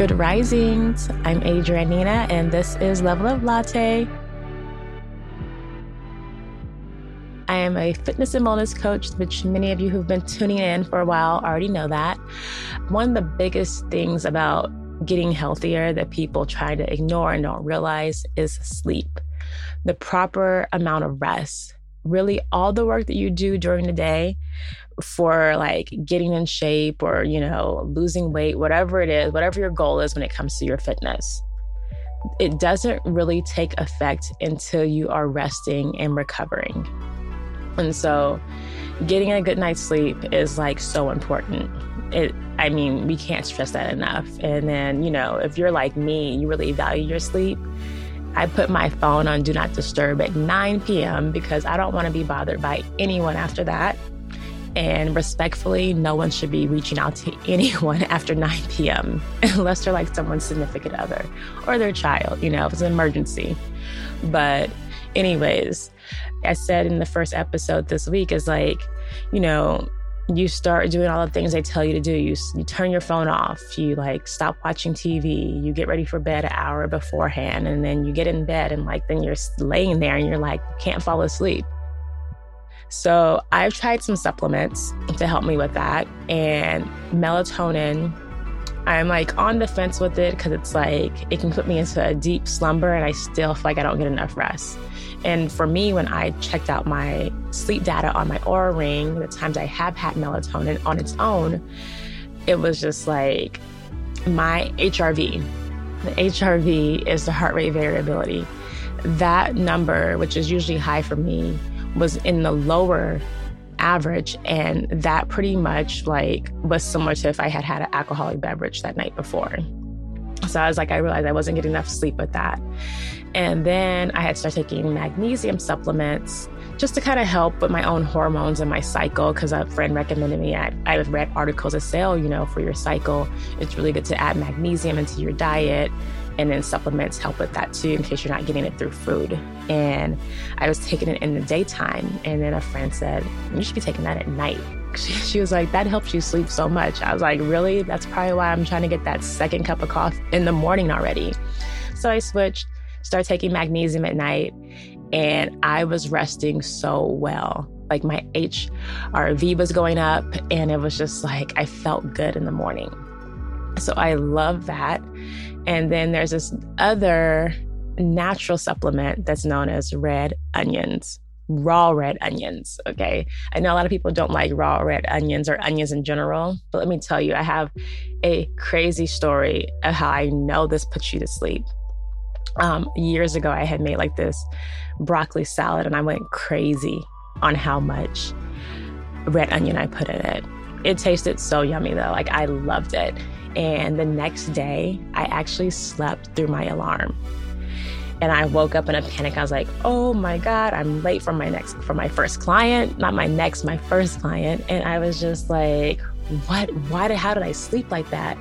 Good risings. I'm Adrianne Nina, and this is Level Up Latte. I am a fitness and wellness coach, which many of you who've been tuning in for a while already know that. One of the biggest things about getting healthier that people try to ignore and don't realize is sleep, the proper amount of rest. Really, all the work that you do during the day for like getting in shape or, you know, losing weight, whatever it is, whatever your goal is when it comes to your fitness, it doesn't really take effect until you are resting and recovering. And so getting a good night's sleep is like so important. It I mean, we can't stress that enough. And then, you know, if you're like me, you really value your sleep, I put my phone on do not disturb at 9 p.m. because I don't want to be bothered by anyone after that. And respectfully, no one should be reaching out to anyone after 9 p.m. unless they're like someone's significant other or their child, you know, if it's an emergency. But, anyways, I said in the first episode this week is like, you know, you start doing all the things they tell you to do. You, you turn your phone off. You like stop watching TV. You get ready for bed an hour beforehand. And then you get in bed and like, then you're laying there and you're like, can't fall asleep. So I've tried some supplements to help me with that. And melatonin, I'm like on the fence with it because it's like, it can put me into a deep slumber and I still feel like I don't get enough rest. And for me, when I checked out my sleep data on my Oura ring, the times I have had melatonin on its own, it was just like my HRV. The HRV is the heart rate variability. That number, which is usually high for me, was in the lower average. And that pretty much like was similar to if I had had an alcoholic beverage that night before. So I was like, I realized I wasn't getting enough sleep with that. And then I had started taking magnesium supplements just to kind of help with my own hormones and my cycle because a friend recommended me. I, I've read articles that say, you know, for your cycle, it's really good to add magnesium into your diet. And then supplements help with that too, in case you're not getting it through food. And I was taking it in the daytime. And then a friend said, you should be taking that at night. She, was like, that helps you sleep so much. I was like, really? That's probably why I'm trying to get that second cup of coffee in the morning already. So I switched started taking magnesium at night, and I was resting so well. Like my HRV was going up, and it was just like I felt good in the morning. So I love that. And then there's this other natural supplement that's known as red onions raw red onions. Okay. I know a lot of people don't like raw red onions or onions in general, but let me tell you, I have a crazy story of how I know this puts you to sleep um, years ago, I had made like this broccoli salad and I went crazy on how much red onion I put in it. It tasted so yummy though. Like I loved it. And the next day, I actually slept through my alarm. And I woke up in a panic. I was like, "Oh my god, I'm late for my next for my first client, not my next, my first client." And I was just like, what why did how did i sleep like that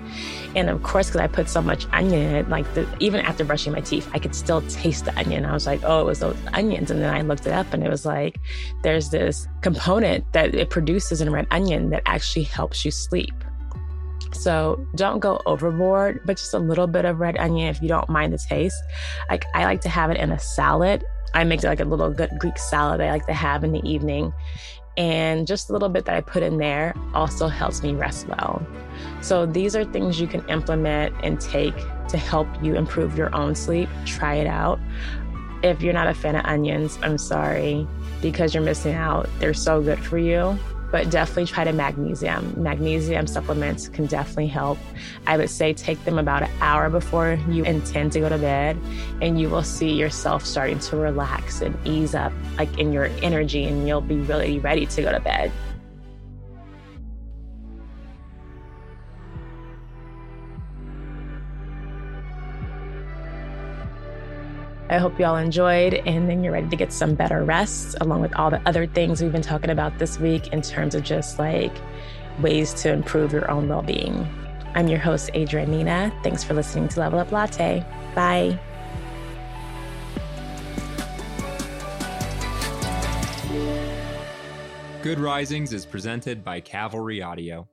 and of course because i put so much onion in it like the, even after brushing my teeth i could still taste the onion i was like oh it was those onions and then i looked it up and it was like there's this component that it produces in red onion that actually helps you sleep so don't go overboard, but just a little bit of red onion if you don't mind the taste. Like I like to have it in a salad. I make it like a little good Greek salad I like to have in the evening. And just a little bit that I put in there also helps me rest well. So these are things you can implement and take to help you improve your own sleep. Try it out. If you're not a fan of onions, I'm sorry because you're missing out. They're so good for you but definitely try to magnesium. Magnesium supplements can definitely help. I would say take them about an hour before you intend to go to bed, and you will see yourself starting to relax and ease up, like in your energy, and you'll be really ready to go to bed. I hope you all enjoyed, and then you're ready to get some better rest, along with all the other things we've been talking about this week in terms of just like ways to improve your own well being. I'm your host, Adrianne Nina. Thanks for listening to Level Up Latte. Bye. Good Risings is presented by Cavalry Audio.